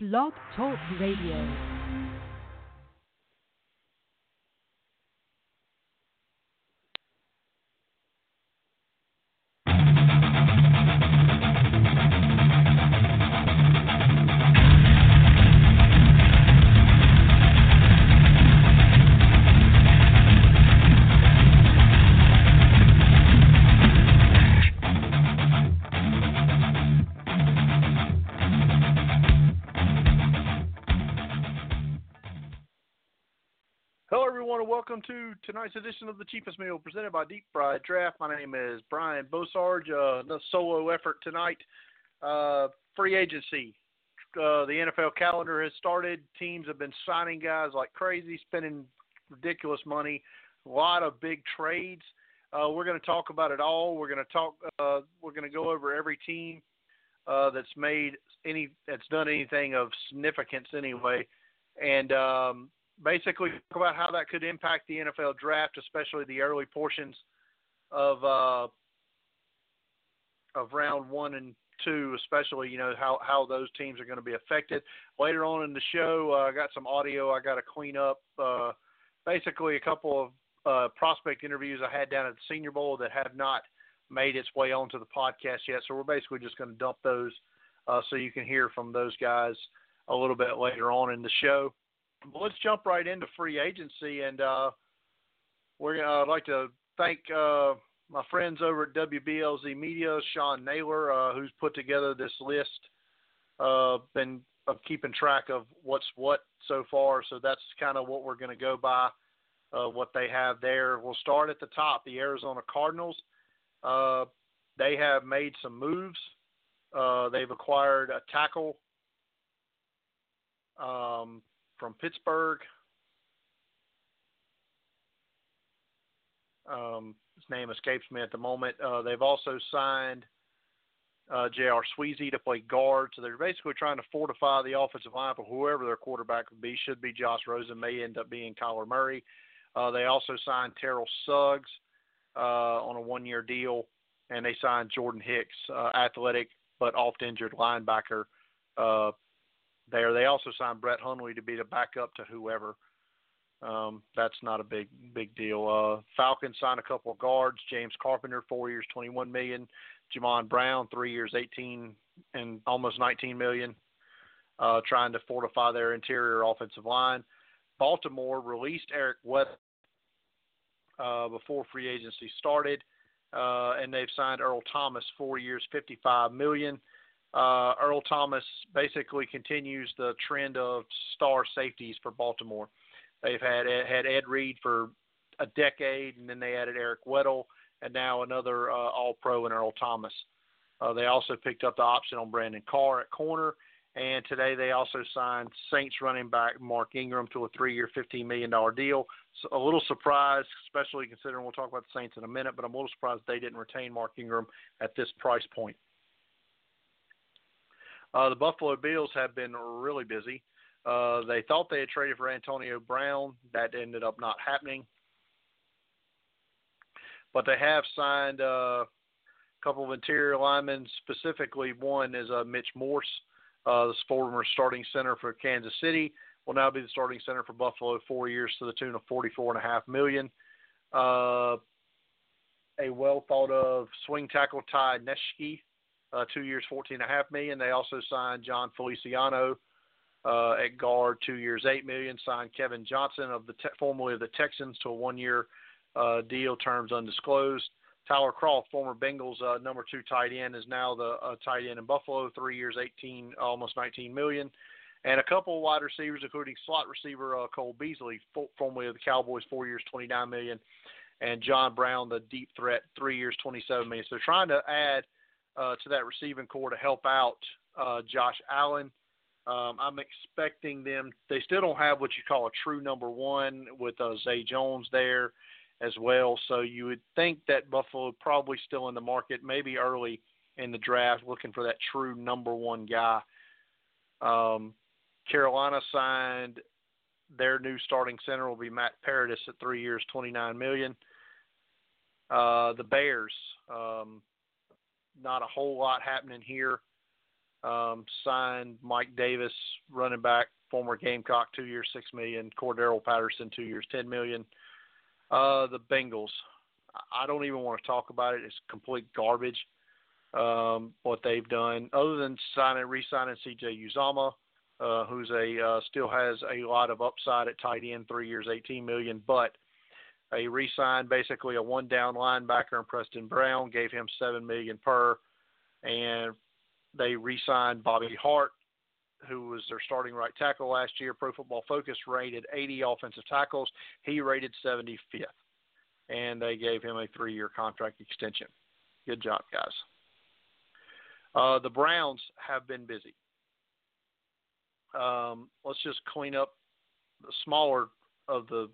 Blog Talk Radio. Welcome to tonight's edition of the Cheapest Meal presented by Deep Fried Draft. My name is Brian Bosarge. Uh, solo effort tonight. Uh, free agency. Uh, the NFL calendar has started. Teams have been signing guys like crazy, spending ridiculous money. A lot of big trades. Uh, we're going to talk about it all. We're going to talk. Uh, we're going to go over every team uh, that's made any that's done anything of significance anyway, and um, basically talk about how that could impact the NFL draft, especially the early portions of uh, of round one and two, especially you know how how those teams are going to be affected. Later on in the show, uh, I got some audio I got to clean up. Uh, basically, a couple of uh, prospect interviews I had down at the Senior Bowl that have not made its way onto the podcast yet. So we're basically just going to dump those uh, so you can hear from those guys a little bit later on in the show. But let's jump right into free agency, and uh, we're I'd like to thank uh, my friends over at WBLZ Media, Sean Naylor, uh, who's put together this list. Uh, been of keeping track of what's what so far, so that's kind of what we're going to go by. Uh, what they have there. We'll start at the top. The Arizona Cardinals. Uh, they have made some moves. Uh, they've acquired a tackle um, from Pittsburgh. Um, his name escapes me at the moment. Uh, they've also signed uh, J.R. Sweezy to play guard. So they're basically trying to fortify the offensive line for whoever their quarterback would be. Should be Josh Rosen, may end up being Kyler Murray. Uh, they also signed Terrell Suggs uh, on a one year deal, and they signed Jordan Hicks, uh, athletic but oft injured linebacker. There, they also signed Brett Hundley to be the backup to whoever. Um, that's not a big big deal. Uh, Falcons signed a couple of guards: James Carpenter, four years, twenty-one million; Jamon Brown, three years, eighteen and almost nineteen million. Uh, trying to fortify their interior offensive line. Baltimore released Eric Weddle uh, before free agency started, uh, and they've signed Earl Thomas, four years, fifty-five million. Uh, Earl Thomas basically continues the trend of star safeties for Baltimore. They've had had Ed Reed for a decade, and then they added Eric Weddle, and now another uh, All-Pro in Earl Thomas. Uh, they also picked up the option on Brandon Carr at corner, and today they also signed Saints running back Mark Ingram to a three-year, $15 million deal. So a little surprised, especially considering we'll talk about the Saints in a minute, but I'm a little surprised they didn't retain Mark Ingram at this price point. Uh, the Buffalo Bills have been really busy. Uh, they thought they had traded for Antonio Brown. That ended up not happening. But they have signed uh, a couple of interior linemen. Specifically, one is uh, Mitch Morse, uh, the former starting center for Kansas City, will now be the starting center for Buffalo four years to the tune of forty-four and a half million. Uh, a well thought of swing tackle Ty Nsekhe, uh, two years, fourteen and a half million. They also signed Jon Feliciano uh, at guard, two years, eight million. Signed Kevin Johnson of the te- formerly of the Texans to a one-year uh, deal, terms undisclosed. Tyler Kroft, former Bengals uh, number two tight end, is now the uh, tight end in Buffalo, three years, eighteen, almost nineteen million. And a couple of wide receivers, including slot receiver uh, Cole Beasley, formerly of the Cowboys, four years, twenty-nine million, and John Brown, the deep threat, three years, twenty-seven million. So trying to add uh, to that receiving core to help out uh, Josh Allen. Um, I'm expecting them. They still don't have what you call a true number one with uh, Zay Jones there as well. So you would think that Buffalo probably still in the market, maybe early in the draft, looking for that true number one guy. Um, Carolina signed their new starting center will be Matt Paradis at three years, twenty nine million. Uh, the Bears, um, not a whole lot happening here. Um, signed Mike Davis, running back, former Gamecock, two years, six million. Cordarrelle Patterson, two years, ten million. Uh, the Bengals. I don't even want to talk about it. It's complete garbage. Um, what they've done, other than signing, re-signing C.J. Uzomah, uh, who's a uh, still has a lot of upside at tight end, three years, 18 million, but a re-signed basically a one-down linebacker in Preston Brown, gave him seven million per, and they re-signed Bobby Hart, who was their starting right tackle last year. Pro Football Focus rated 80 offensive tackles. He rated 75th, and they gave him a three-year contract extension. Good job, guys. Uh, the Browns have been busy. Um, let's just clean up the smaller of the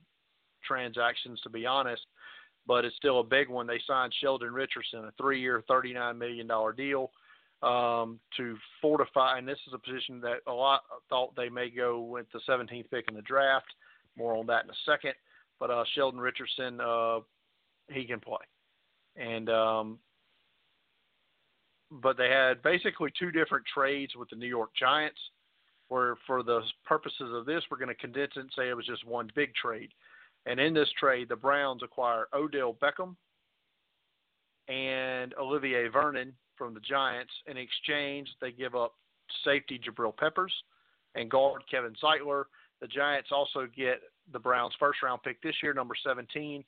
transactions, to be honest, but it's still a big one. They signed Sheldon Richardson, a three-year, $39 million deal um, to fortify, and this is a position that a lot thought they may go with the 17th pick in the draft. More on that in a second. But uh, Sheldon Richardson, uh, he can play, and um, but they had basically two different trades with the New York Giants. Where for the purposes of this, we're going to condense it and say it was just one big trade. And in this trade, the Browns acquire Odell Beckham and Olivier Vernon from the Giants. In exchange, they give up safety Jabril Peppers and guard Kevin Zeitler. The Giants also get the Browns' first round pick this year, number 17,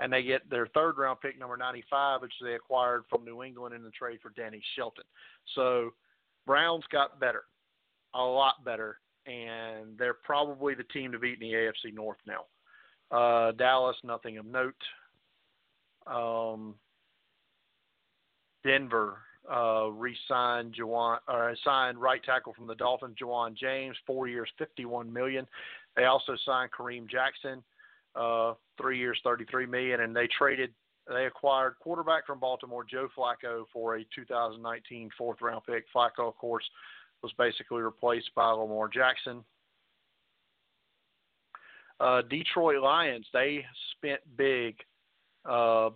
and they get their third round pick, number 95, which they acquired from New England in the trade for Danny Shelton. So Browns got better, a lot better, and they're probably the team to beat in the AFC North now. Uh, Dallas, nothing of note. Um, Denver uh, re-signed Juwan, or signed right tackle from the Dolphins, Ja'Wuan James, four years, fifty-one million. They also signed Kareem Jackson, uh, three years, thirty-three million, and they traded. They acquired quarterback from Baltimore, Joe Flacco, for a 2019 fourth-round pick. Flacco, of course, was basically replaced by Lamar Jackson. Uh, Detroit Lions, they spent big uh,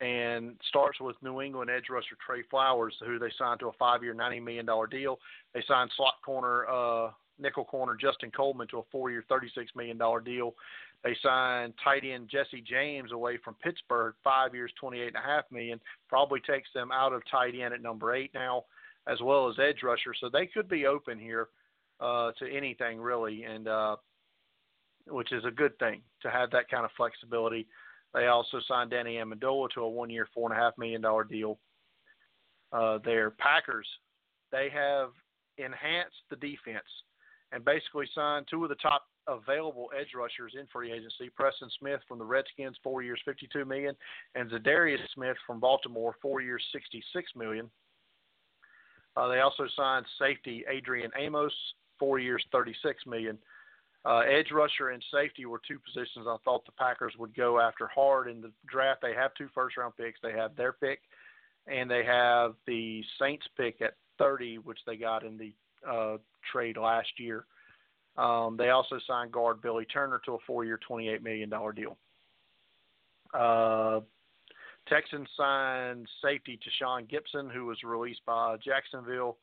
and starts with New England edge rusher Trey Flowers, who they signed to a five-year, ninety million dollar deal. They signed slot corner, uh, nickel corner Justin Coleman to a four-year, thirty-six million dollar deal. They signed tight end Jesse James away from Pittsburgh, five years, twenty-eight and a half million. Probably takes them out of tight end at number eight now, as well as edge rusher. So they could be open here uh, to anything really, and uh, which is a good thing to have that kind of flexibility. They also signed Danny Amendola to a one-year, four and a half million dollar deal. Uh, their Packers, they have enhanced the defense and basically signed two of the top available edge rushers in free agency: Preston Smith from the Redskins, four years, fifty-two million, and Za'Darius Smith from Baltimore, four years, sixty-six million. Uh, they also signed safety Adrian Amos, four years, thirty-six million. Uh, edge rusher and safety were two positions I thought the Packers would go after hard in the draft. They have two first round picks. They have their pick, and they have the Saints pick at 30, which they got in the uh, trade last year. Um, they also signed guard Billy Turner to a four year, $28 million deal. Uh, Texans signed safety Tashaun Gipson, who was released by Jacksonville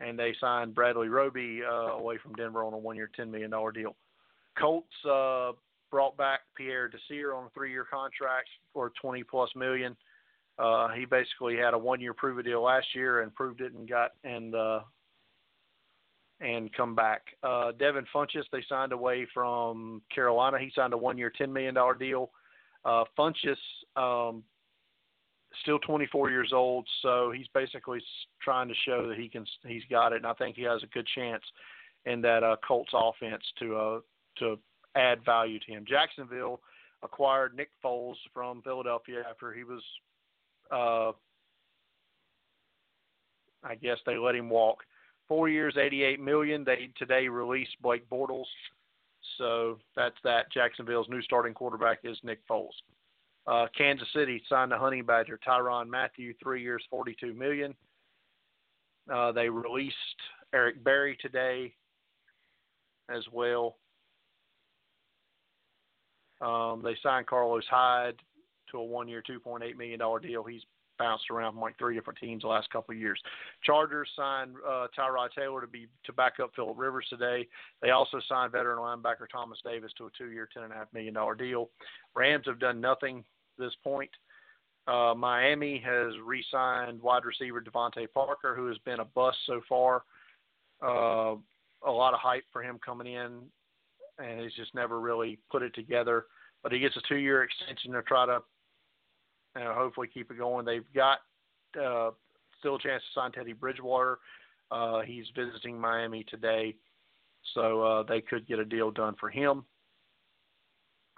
and they signed Bradley Roby uh, away from Denver on a one-year, ten million dollar deal. Colts uh, brought back Pierre Desir on a three-year contract for twenty plus million. Uh, he basically had a one-year prove it deal last year and proved it and got and uh, and come back. Uh, Devin Funchess they signed away from Carolina. He signed a one-year, ten million dollar deal. Uh, Funchess um, still 24 years old, so he's basically trying to show that he can he's got it, and I think he has a good chance in that uh, Colts offense to uh, to add value to him. Jacksonville acquired Nick Foles from Philadelphia after he was, uh, I guess they let him walk. Four years, 88 million. They today released Blake Bortles, so that's that. Jacksonville's new starting quarterback is Nick Foles. Uh, Kansas City signed the Honey Badger Tyrann Mathieu, three years, forty-two million. Uh, they released Eric Berry today as well. Um, they signed Carlos Hyde to a one-year, two point eight million dollar deal. He's bounced around from like three different teams the last couple of years. Chargers signed uh, Tyrod Taylor to be to back up Philip Rivers today. They also signed veteran linebacker Thomas Davis to a two-year, ten and a half million dollar deal. Rams have done nothing this point. Uh, Miami has re-signed wide receiver DeVante Parker, who has been a bust so far. Uh, a lot of hype for him coming in, and he's just never really put it together. But he gets a two-year extension to try to you know, hopefully keep it going. They've got uh, still a chance to sign Teddy Bridgewater. Uh, he's visiting Miami today, so uh, they could get a deal done for him.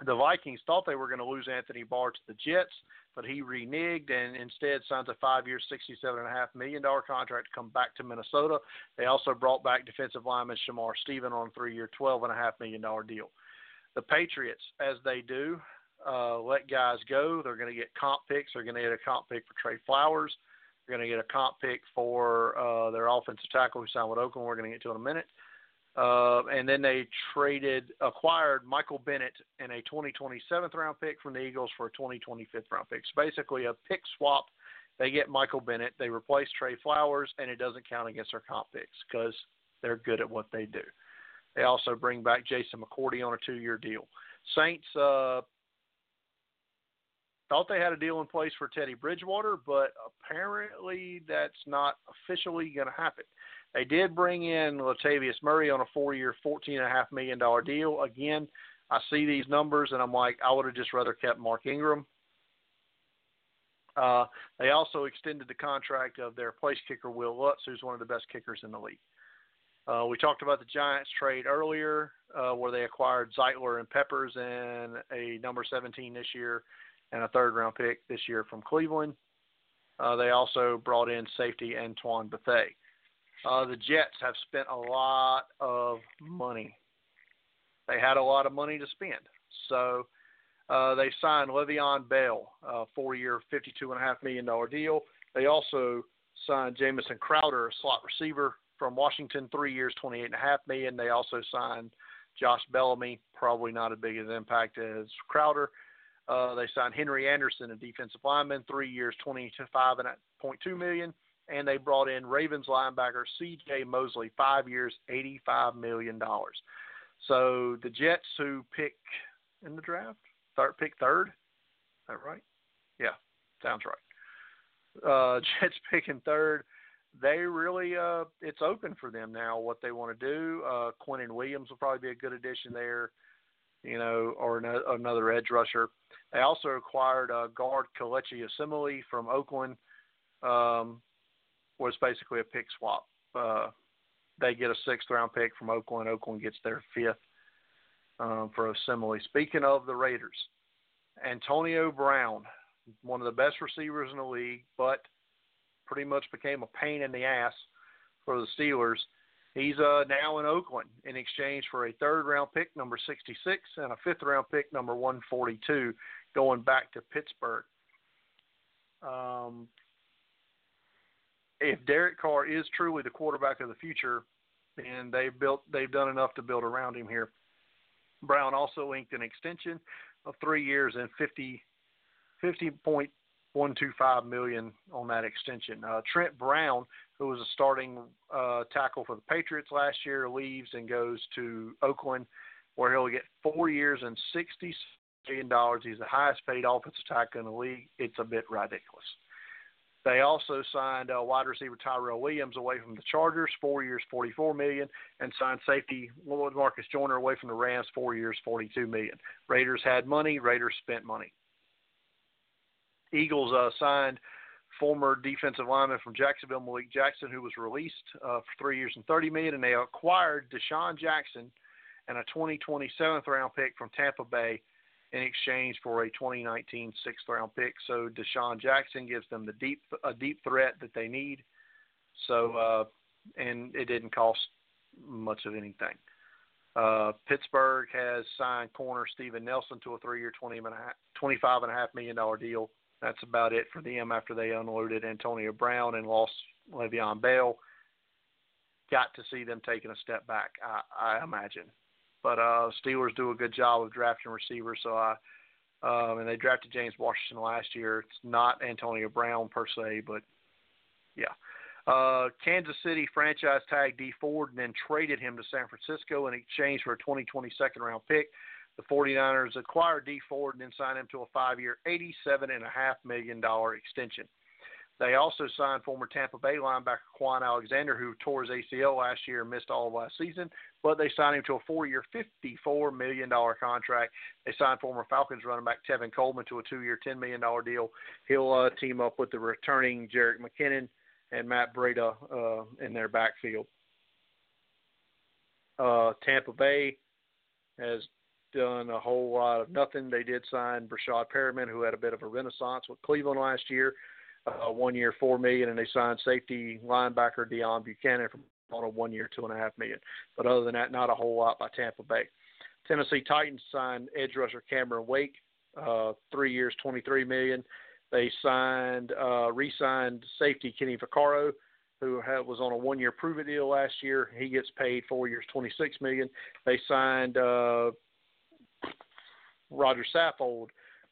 The Vikings thought they were going to lose Anthony Barr to the Jets, but he reneged and instead signs a five-year, $67.5 million contract to come back to Minnesota. They also brought back defensive lineman Shamar Stephen on a three-year, $12.5 million deal. The Patriots, as they do, uh, let guys go. They're going to get comp picks. They're going to get a comp pick for Trey Flowers. They're going to get a comp pick for uh, their offensive tackle who signed with Oakland. We're going to get to in a minute. And then they traded, acquired Michael Bennett and a 2027th round pick from the Eagles for a 2025th round pick. So basically a pick swap. They get Michael Bennett. They replace Trey Flowers, and it doesn't count against their comp picks because they're good at what they do. They also bring back Jason McCourty on a two-year deal. Saints uh, thought they had a deal in place for Teddy Bridgewater, but apparently that's not officially going to happen. They did bring in Latavius Murray on a four-year, $14.5 million deal. Again, I see these numbers and I'm like, I would have just rather kept Mark Ingram. Uh, they also extended the contract of their place kicker, Wil Lutz, who's one of the best kickers in the league. Uh, we talked about the Giants trade earlier, uh, where they acquired Zeitler and Peppers and a number 17 this year and a third round pick this year from Cleveland. Uh, they also brought in safety Antoine Bethea. Uh, the Jets have spent a lot of money. They had a lot of money to spend. So uh, they signed Le'Veon Bell, a four year, $52.5 million deal. They also signed Jamison Crowder, a slot receiver from Washington, three years, 28.5 million. They also signed Josh Bellamy, probably not as big an impact as Crowder. Uh, they signed Henry Anderson, a defensive lineman, three years, twenty-five point two million, and they brought in Ravens linebacker C.J. Mosley, five years, eighty-five million dollars. So the Jets, who pick in the draft, third, pick third. Is that right? Yeah, sounds right. Uh, Jets picking third. They really, uh, it's open for them now what they want to do. Uh, Quinnen Williams will probably be a good addition there you know, or no, another edge rusher. They also acquired uh, guard Kelechi Osemele from Oakland, um, was basically a pick swap. Uh, they get a sixth round pick from Oakland. Oakland gets their fifth um, for Osemele. Speaking of the Raiders, Antonio Brown, one of the best receivers in the league, but pretty much became a pain in the ass for the Steelers – He's uh, now in Oakland in exchange for a third round pick, number 66, and a fifth round pick, number 142, going back to Pittsburgh. Um, if Derek Carr is truly the quarterback of the future, then they've built they've done enough to build around him here. Brown also inked an extension of three years and 50, 50.125 million on that extension. Uh, Trent Brown, who was a starting uh, tackle for the Patriots last year, leaves and goes to Oakland, where he'll get four years and sixty million dollars. He's the highest paid offensive tackle in the league. It's a bit ridiculous. They also signed uh, wide receiver Tyrell Williams away from the Chargers, four years, forty-four million, and signed safety Lamarcus Joyner away from the Rams, four years, forty-two million. Raiders had money. Raiders spent money. Eagles uh, signed former defensive lineman from Jacksonville, Malik Jackson, who was released uh, for three years and thirty million, and they acquired DeSean Jackson and a 2027th round pick from Tampa Bay in exchange for a 2019 sixth round pick. So DeSean Jackson gives them the deep a deep threat that they need. So uh, and it didn't cost much of anything. Uh, Pittsburgh has signed corner Steven Nelson to a three-year, $20 $25.5 million deal that's about it for them after they unloaded Antonio Brown and lost Le'Veon Bell. Got to see them taking a step back, I, I imagine. But uh, Steelers do a good job of drafting receivers, so I Um, and they drafted James Washington last year. It's not Antonio Brown per se, but yeah. Uh, Kansas City franchise tagged Dee Ford and then traded him to San Francisco in exchange for a 2020 second round pick. The 49ers acquired Dee Ford and then signed him to a five year, $87.5 million extension. They also signed former Tampa Bay linebacker Kwon Alexander, who tore his ACL last year and missed all of last season, but they signed him to a four year, $54 million contract. They signed former Falcons running back Tevin Coleman to a two year, $10 million deal. He'll uh, team up with the returning Jerick McKinnon and Matt Breida uh, in their backfield. Uh, Tampa Bay has done a whole lot of nothing. They did sign Breshad Perriman, who had a bit of a renaissance with Cleveland last year, uh, one year, four million, and they signed safety linebacker Deone Bucannon from on a one year, two and a half million. But other than that, not a whole lot by Tampa Bay. Tennessee Titans signed edge rusher Cameron Wake, uh, three years, twenty three million. They signed, uh, re-signed safety Kenny Vaccaro, who had, was on a one-year prove-it deal last year. He gets paid four years, twenty-six million. They signed uh, Roger Saffold,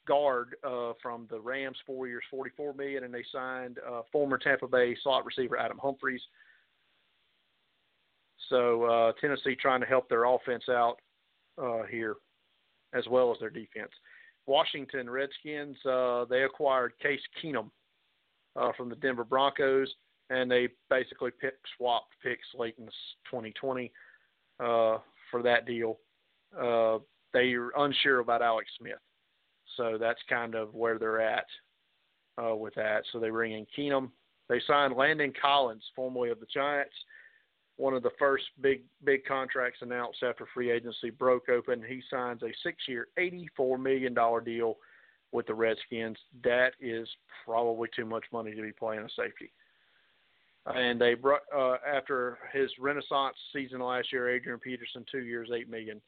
guard uh, from the Rams, four years, forty-four million, and they signed uh, former Tampa Bay slot receiver Adam Humphries. So uh, Tennessee trying to help their offense out uh, here, as well as their defense. Washington Redskins, uh, they acquired Case Keenum uh, from the Denver Broncos, and they basically pick, swapped picks late in 2020 uh, for that deal. Uh, they are unsure about Alex Smith, so that's kind of where they're at uh, with that. So they bring in Keenum. They signed Landon Collins, formerly of the Giants one of the first big big contracts announced after free agency broke open. He signs a six-year, eighty-four million dollar deal with the Redskins. That is probably too much money to be playing a safety. And they brought uh, after his renaissance season last year, Adrian Peterson, two years, eight million,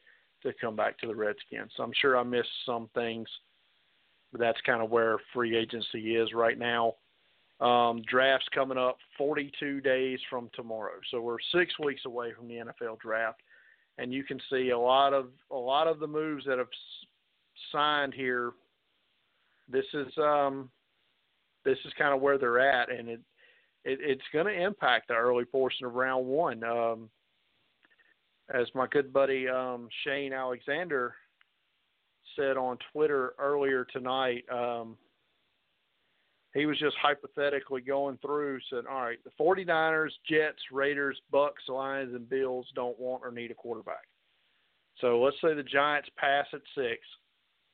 to come back to the Redskins. So I'm sure I missed some things, that's kind of where free agency is right now. Um, drafts coming up 42 days from tomorrow, so we're six weeks away from the NFL draft, and you can see a lot of a lot of the moves that have signed here. This is um, this is kind of where they're at, and it, it it's going to impact the early portion of round one. Um, as my good buddy um, Shane Alexander said on Twitter earlier tonight. Um, he was just hypothetically going through, said, all right, the 49ers, Jets, Raiders, Bucks, Lions, and Bills don't want or need a quarterback. So let's say the Giants pass at six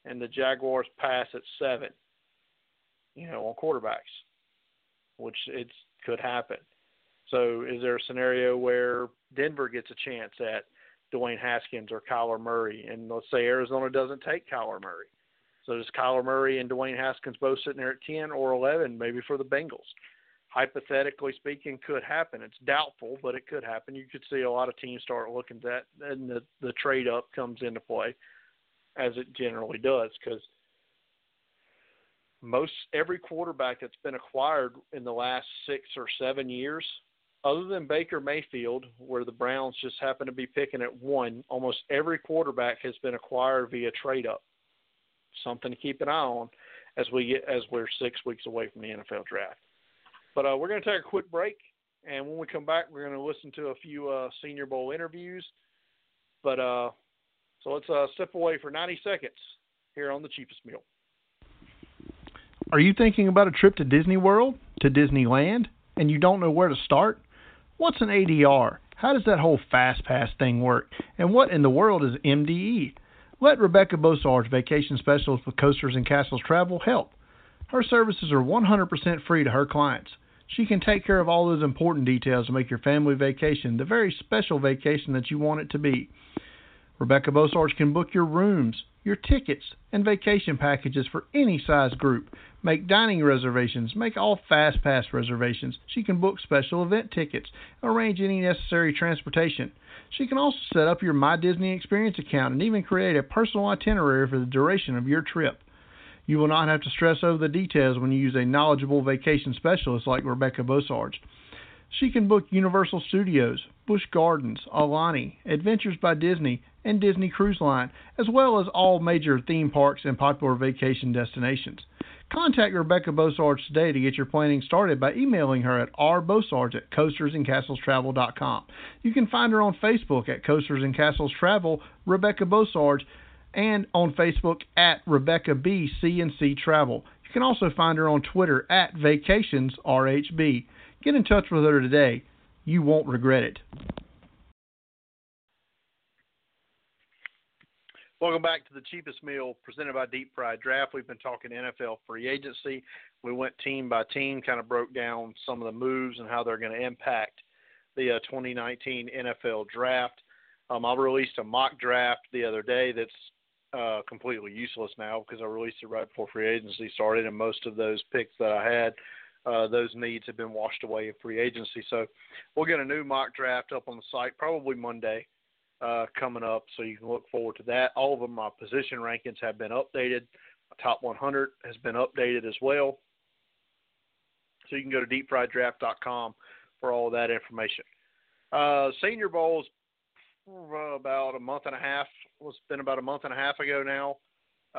and the Jaguars pass at seven, you know, on quarterbacks, which it could happen. So is there a scenario where Denver gets a chance at Dwayne Haskins or Kyler Murray? And let's say Arizona doesn't take Kyler Murray. So does Kyler Murray and Dwayne Haskins both sitting there at 10 or 11, maybe for the Bengals? Hypothetically speaking, could happen. It's doubtful, but it could happen. You could see a lot of teams start looking at that, and the, the trade up comes into play, as it generally does, because most every quarterback that's been acquired in the last six or seven years, other than Baker Mayfield, where the Browns just happen to be picking at one, almost every quarterback has been acquired via trade up something to keep an eye on as we get as we're six weeks away from the NFL draft. But uh, we're going to take a quick break, and when we come back, we're going to listen to a few uh, Senior Bowl interviews. But uh, so let's uh, step away for 90 seconds here on the cheapest meal. Are you thinking about a trip to Disney World, to Disneyland, and you don't know where to start? What's an ADR? How does that whole fast pass thing work? And what in the world is MDE? Let Rebecca Bosarge, vacation specialist with Coasters and Castles Travel, help. Her services are 100% free to her clients. She can take care of all those important details to make your family vacation the very special vacation that you want it to be. Rebecca Bosarge can book your rooms, your tickets, and vacation packages for any size group. Make dining reservations, make all fast pass reservations. She can book special event tickets, arrange any necessary transportation. She can also set up your My Disney Experience account and even create a personal itinerary for the duration of your trip. You will not have to stress over the details when you use a knowledgeable vacation specialist like Rebecca Bosarge. She can book Universal Studios, Busch Gardens, Aulani, Adventures by Disney, and Disney Cruise Line, as well as all major theme parks and popular vacation destinations. Contact Rebecca Bosarge today to get your planning started by emailing her at rbosarge at coastersandcastlestravel.com. You can find her on Facebook at Coasters and Castles Travel, Rebecca Bosarge, and on Facebook at Rebecca B. CNC Travel. You can also find her on Twitter at VacationsRHB. Get in touch with her today. You won't regret it. Welcome back to the cheapest meal presented by Deep Fried Draft. We've been talking NFL free agency. We went team by team, kind of broke down some of the moves and how they're going to impact the uh, 2019 NFL draft. Um, I released a mock draft the other day that's uh, completely useless now because I released it right before free agency started, and most of those picks that I had uh, those needs have been washed away in free agency. So we'll get a new mock draft up on the site probably Monday uh, coming up, so you can look forward to that. All of my position rankings have been updated. My top 100 has been updated as well. So you can go to deepfrieddraft.com for all that information. Uh, Senior Bowl's uh, about a month and a half. Was been about a month and a half ago now.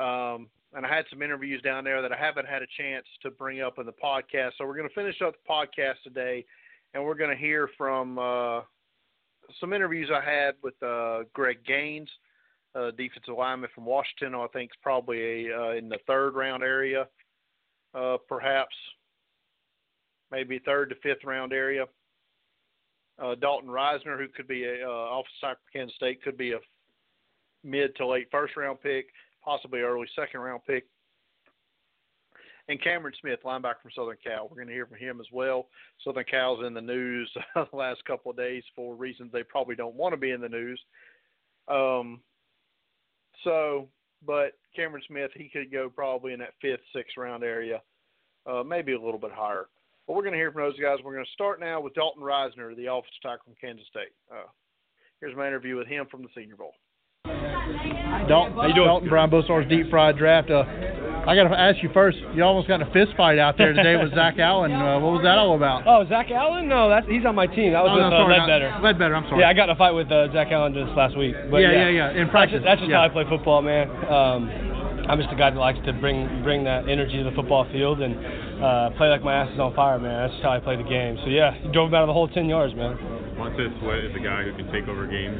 Um, and I had some interviews down there that I haven't had a chance to bring up in the podcast. So we're going to finish up the podcast today, and we're going to hear from uh, some interviews I had with uh, Greg Gaines, uh, defensive lineman from Washington. I think it's probably a, uh, in the third round area, uh, perhaps, maybe third to fifth round area. Uh, Dalton Risner, who could be a uh, off of Kansas State, could be a mid to late first round pick possibly early second round pick. And Cameron Smith, linebacker from Southern Cal. We're going to hear from him as well. Southern Cal's in the news the last couple of days for reasons they probably don't want to be in the news. Um, so, but Cameron Smith, he could go probably in that fifth, sixth round area, uh, maybe a little bit higher. But we're going to hear from those guys. We're going to start now with Dalton Risner, the offensive tackle from Kansas State. Uh, here's my interview with him from the Senior Bowl. Dalton, How you doing? Dalton Brian Bosarge Deep Fried Draft. Uh, I got to ask you first. You almost got in a fist fight out there today with Zach Allen. Uh, what was that all about? Oh, Zach Allen? No, that's he's on my team. That was oh, with no, uh, Ledbetter. Ledbetter. I'm sorry. Yeah, I got in a fight with uh, Zach Allen just last week. But yeah, yeah, yeah, In practice. That's just, that's just yeah. how I play football, man. Um, I'm just a guy that likes to bring bring that energy to the football field and uh, play like my ass is on fire, man. That's just how I play the game. So yeah, he drove him out of the whole 10 yards, man. Montez Sweat is a guy who can take over games.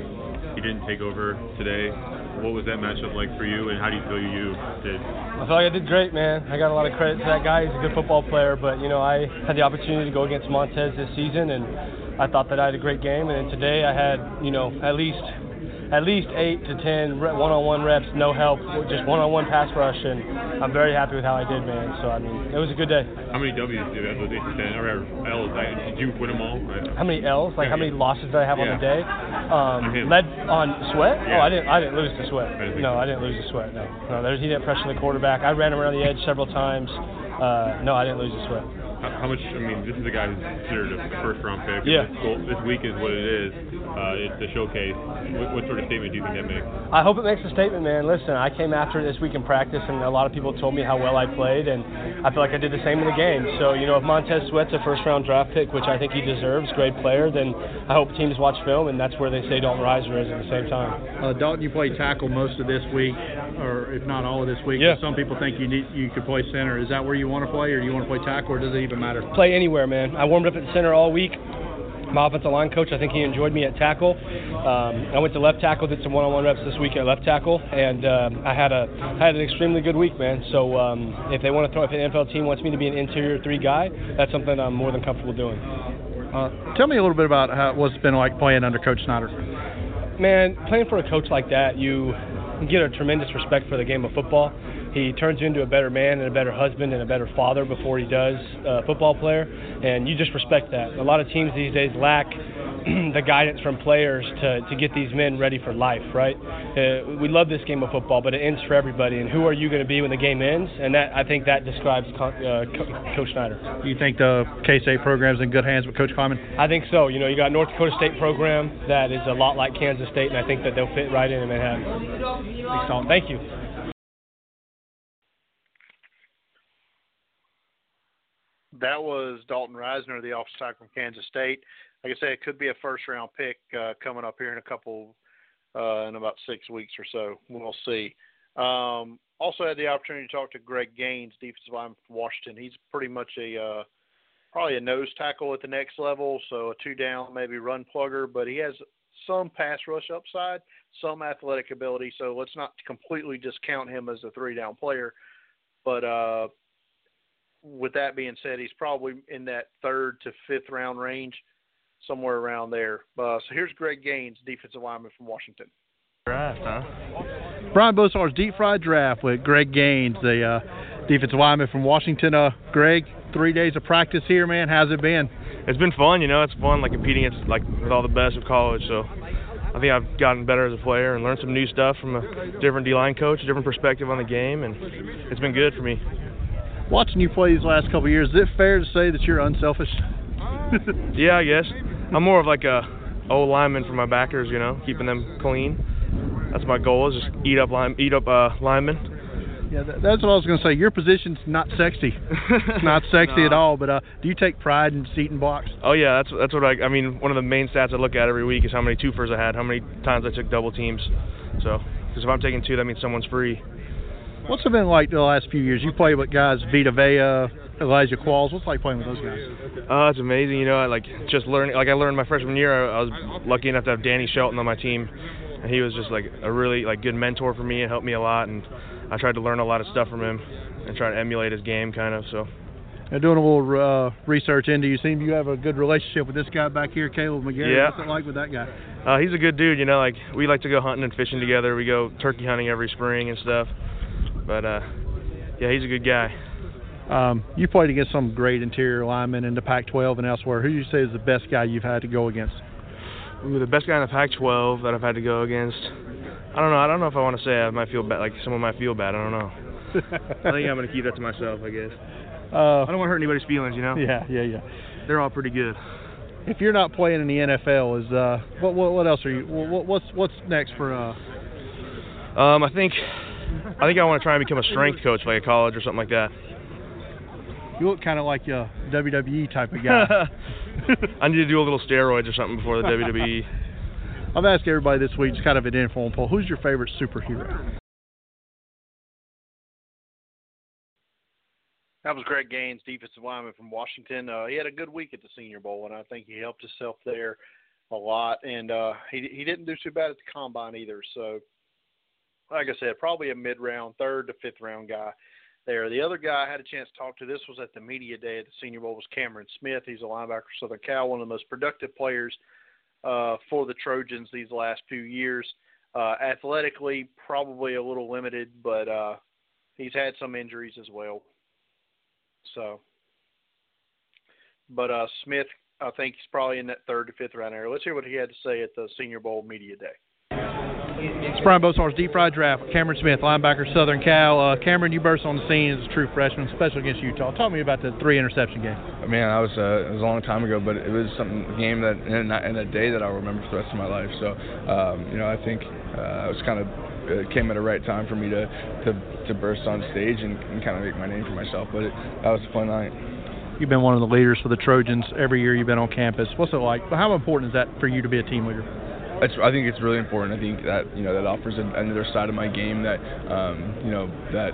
He didn't take over today. What was that matchup like for you, and how do you feel you did? I feel like I did great, man. I got a lot of credit to that guy. He's a good football player, but you know I had the opportunity to go against Montez this season, and I thought that I had a great game. And then today I had you know at least at least eight to ten one-on-one reps, no help, just one-on-one pass rush, and I'm very happy with how I did, man. So I mean, it was a good day. How many W's did you have? Those eight to ten or L's? Did you win them all? How many L's? Like yeah, how many yeah. losses did I have yeah. on the day? Um, led on Sweat? Oh, I didn't. I didn't lose the Sweat. I no, I didn't lose the Sweat. No, no. There's he didn't pressure the quarterback. I ran him around the edge several times. Uh, no, I didn't lose the Sweat. How, how much? I mean, this is a guy who's considered a first round pick. Yeah. This, goal, this week is what it is. Uh, it's a showcase. What, what, sort of statement do you think that makes? I hope it makes a statement, man. Listen, I came after this week in practice, and a lot of people told me how well I played, and I feel like I did the same in the game. So, you know, if Montez Sweat's a first round draft pick, which I think he deserves, great player, then I hope teams watch film, and that's where they say Dalton Risner is at the same time. Uh, Dalton, you played tackle most of this week, or if not all of this week. Yeah. Some people think you need you could play center. Is that where you want to play, or do you want to play tackle, or does it even matter? Play anywhere, man. I warmed up at center all week. My offensive line coach, I think he enjoyed me at tackle. Um, I went to left tackle, did some one-on-one reps this week at left tackle, and uh, I had a had an extremely good week, man. So um, if they want to throw, if an NFL team wants me to be an interior three guy, that's something I'm more than comfortable doing. Uh, tell me a little bit about how what's it been like playing under Coach Snyder. Man, playing for a coach like that, you get a tremendous respect for the game of football. He turns you into a better man and a better husband and a better father before he does a football player, and you just respect that. A lot of teams these days lack the guidance from players to, to get these men ready for life, right? Uh, we love this game of football, but it ends for everybody. And who are you going to be when the game ends? And that I think that describes uh, Coach Snyder. Do you think the K-State program's in good hands with Coach Klieman? I think so. You know, you got North Dakota State program that is a lot like Kansas State, and I think that they'll fit right in in Manhattan. Thank you. That was Dalton Risner, the offensive tackle from Kansas State. Like I said, it could be a first round pick uh, coming up here in a couple, uh, in about six weeks or so. We'll see. Um, also had the opportunity to talk to Greg Gaines, defensive lineman from Washington. He's pretty much a uh, probably a nose tackle at the next level, so a two down, maybe run plugger, but he has some pass rush upside, some athletic ability. So let's not completely discount him as a three down player. But uh, with that being said, he's probably in that third to fifth round range, somewhere around there. Uh, so here's Greg Gaines, defensive lineman from Washington. Draft, huh? Brian Bosarge deep fried draft with Greg Gaines, the uh, defensive lineman from Washington. Uh, Greg, three days of practice here, man. How's it been? It's been fun, you know. It's fun, like competing against like with all the best of college. So I think I've gotten better as a player and learned some new stuff from a different D-line coach, a different perspective on the game, and it's been good for me. Watching you play these last couple of years, is it fair to say that you're unselfish? yeah, I guess. I'm more of like a old lineman for my backers, you know, keeping them clean. That's my goal is just eat up line, eat up uh, linemen. Yeah, that, that's what I was going to say. Your position's not sexy. it's not sexy No. at all. But uh, do you take pride in seating blocks? Oh yeah, that's that's what I. I mean, one of the main stats I look at every week is how many twofers I had, how many times I took double teams. So, because if I'm taking two, that means someone's free. What's it been like the last few years? You played with guys Vita Vea, Elijah Qualls. What's it like playing with those guys? Oh, it's amazing. You know, I like just learning. Like I learned my freshman year. I, I was lucky enough to have Danny Shelton on my team, and he was just like a really like good mentor for me and helped me a lot. And I tried to learn a lot of stuff from him and try to emulate his game, kind of. So. Now, doing a little uh, research into you, seem you have a good relationship with this guy back here, Kaleb McGary. Yeah. What's it like with that guy? Uh, he's a good dude, you know. Like we like to go hunting and fishing together. We go turkey hunting every spring and stuff. But uh, yeah, he's a good guy. Um, you played against some great interior linemen in the Pac-12 and elsewhere. Who do you say is the best guy you've had to go against? Ooh, the best guy in the Pac-12 that I've had to go against. I don't know. I don't know if I want to say I might feel bad. Like someone might feel bad. I don't know. I think I'm gonna keep that to myself. I guess. Uh, I don't want to hurt anybody's feelings. You know. yeah, yeah, yeah. They're all pretty good. If you're not playing in the NFL, is uh, what what, what else are you? What, what's what's next for uh? Um, I think. I think I want to try and become a strength coach, like at college or something like that. You look kind of like a WWE type of guy. I need to do a little steroids or something before the. WWE. I've asked everybody this week, just kind of an informal poll. Who's your favorite superhero? That was Greg Gaines, defensive lineman from Washington. Uh, he had a good week at the Senior Bowl, and I think he helped himself there a lot. And uh, he he didn't do too bad at the combine either. So, like I said, probably a mid-round, third to fifth round guy there. The other guy I had a chance to talk to. This was at the media day at the Senior Bowl. Was Cameron Smith. He's a linebacker for Southern Cal, one of the most productive players uh, for the Trojans these last few years. Uh, athletically, probably a little limited, but uh, he's had some injuries as well. So, but uh, Smith, I think he's probably in that third to fifth round area. Let's hear what he had to say at the Senior Bowl media day. It's Brian Bosarge deep fried draft. Cameron Smith, linebacker, Southern Cal. Uh, Cameron, you burst on the scene as a true freshman, especially against Utah. Talk to me about the three interception game. Man, I was uh, it was a long time ago, but it was something game that and a, and a day that I'll remember for the rest of my life. So, um, you know, I think uh, it was kind of it came at the right time for me to to, to burst on stage and, and kind of make my name for myself. But it, that was a fun night. You've been one of the leaders for the Trojans every year you've been on campus. What's it like? How important is that for you to be a team leader? It's, I think it's really important. I think that you know that offers another side of my game that um, you know that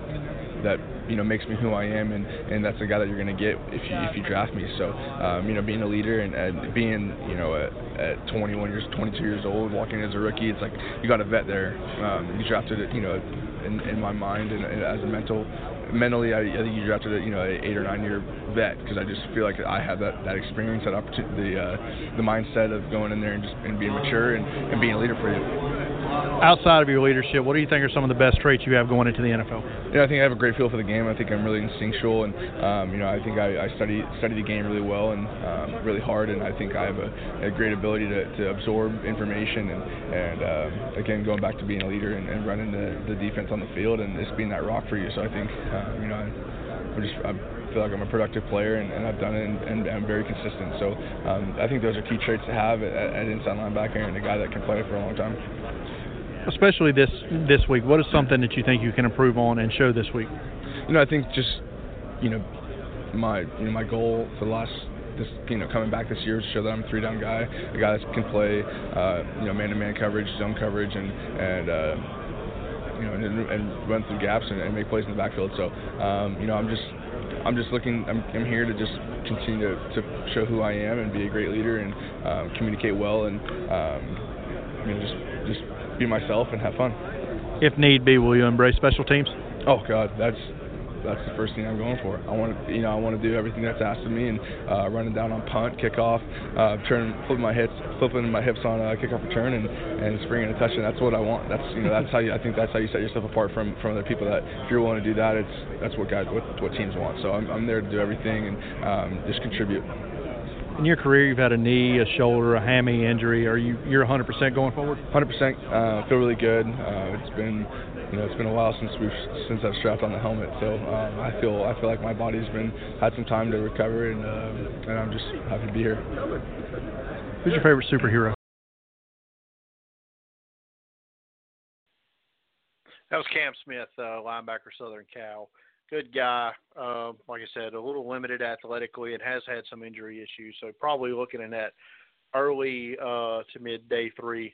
that you know makes me who I am, and, and that's the guy that you're going to get if you if you draft me. So um, you know being a leader and, and being you know at, at 21 years, 22 years old, walking as a rookie, it's like you got a vet there. Um, you drafted it, you know, in, in my mind and, and as a mental mentally, I, I think you drafted a you know an eight or nine year vet because I just feel like I have that, that experience, that opportunity, the uh, the mindset of going in there and just and being mature and, and being a leader for you. Outside of your leadership, what do you think are some of the best traits you have going into the NFL? Yeah, I think I have a great feel for the game. I think I'm really instinctual, and um, you know, I think I, I study study the game really well and um, really hard, and I think I have a, a great ability to, to absorb information and and um, again, going back to being a leader and, and running the, the defense on the field and just being that rock for you. So I think you know, I, I'm just I feel like I'm a productive player and, and I've done it and, and I'm very consistent. So um, I think those are key traits to have at, at inside linebacker and a guy that can play for a long time. Especially this this week, what is something that you think you can improve on and show this week? you know, I think just you know my you know my goal for the last this you know coming back this year is to show that I'm a three down guy, a guy that can play uh, you know man to man coverage, zone coverage, and and uh, you know and, and run through gaps and, and make plays in the backfield. So um, you know I'm just I'm just looking. I'm, I'm here to just continue to, to show who I am and be a great leader and um, communicate well and um, you know just just be myself and have fun. If need be, will you embrace special teams? Oh God, that's that's the first thing I'm going for. I want to, you know, I want to do everything that's asked of me and uh, running down on punt, kickoff, uh, turn, flipping my hips, flipping my hips on uh, kickoff return, and and springing a touchdown. That's what I want. That's you know, that's how you. I think that's how you set yourself apart from from other people. That if you're willing to do that, it's that's what guys, what what teams want. So I'm I'm there to do everything and um, just contribute. In your career, you've had a knee, a shoulder, a hammy injury. Are you you're 100% going forward? 100%. Uh, feel really good. Uh, it's been you know, it's been a while since we've since I've strapped on the helmet. So um, I feel I feel like my body's been had some time to recover, and uh, and I'm just happy to be here. Who's your favorite superhero? That was Cam Smith, uh, linebacker, Southern Cal. Good guy. Uh, like I said, a little limited athletically and has had some injury issues. So probably looking at that early uh, to mid day three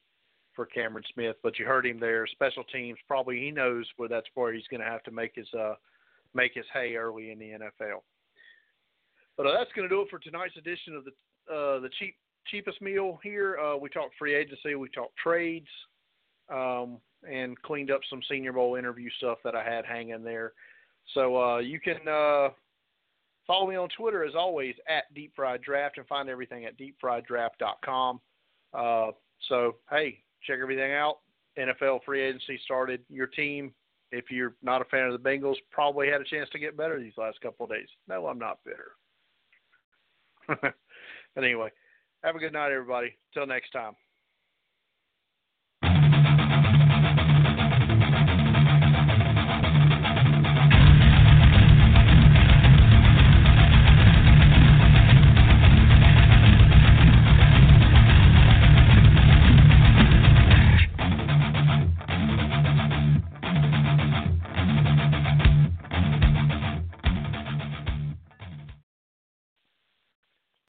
for Cameron Smith, but you heard him there. Special teams, probably he knows where that's where he's going to have to make his uh, make his hay early in the NFL. But uh, that's going to do it for tonight's edition of the uh, the cheap cheapest meal here. Uh, we talked free agency, we talked trades, um, and cleaned up some Senior Bowl interview stuff that I had hanging there. So uh, you can uh, follow me on Twitter as always at Deep Fried Draft and find everything at deepfrieddraft.com. Uh, so hey, check everything out. NFL free agency started. Your team, if you're not a fan of the Bengals, probably had a chance to get better these last couple of days. No, I'm not bitter. but anyway, have a good night, everybody. Till next time.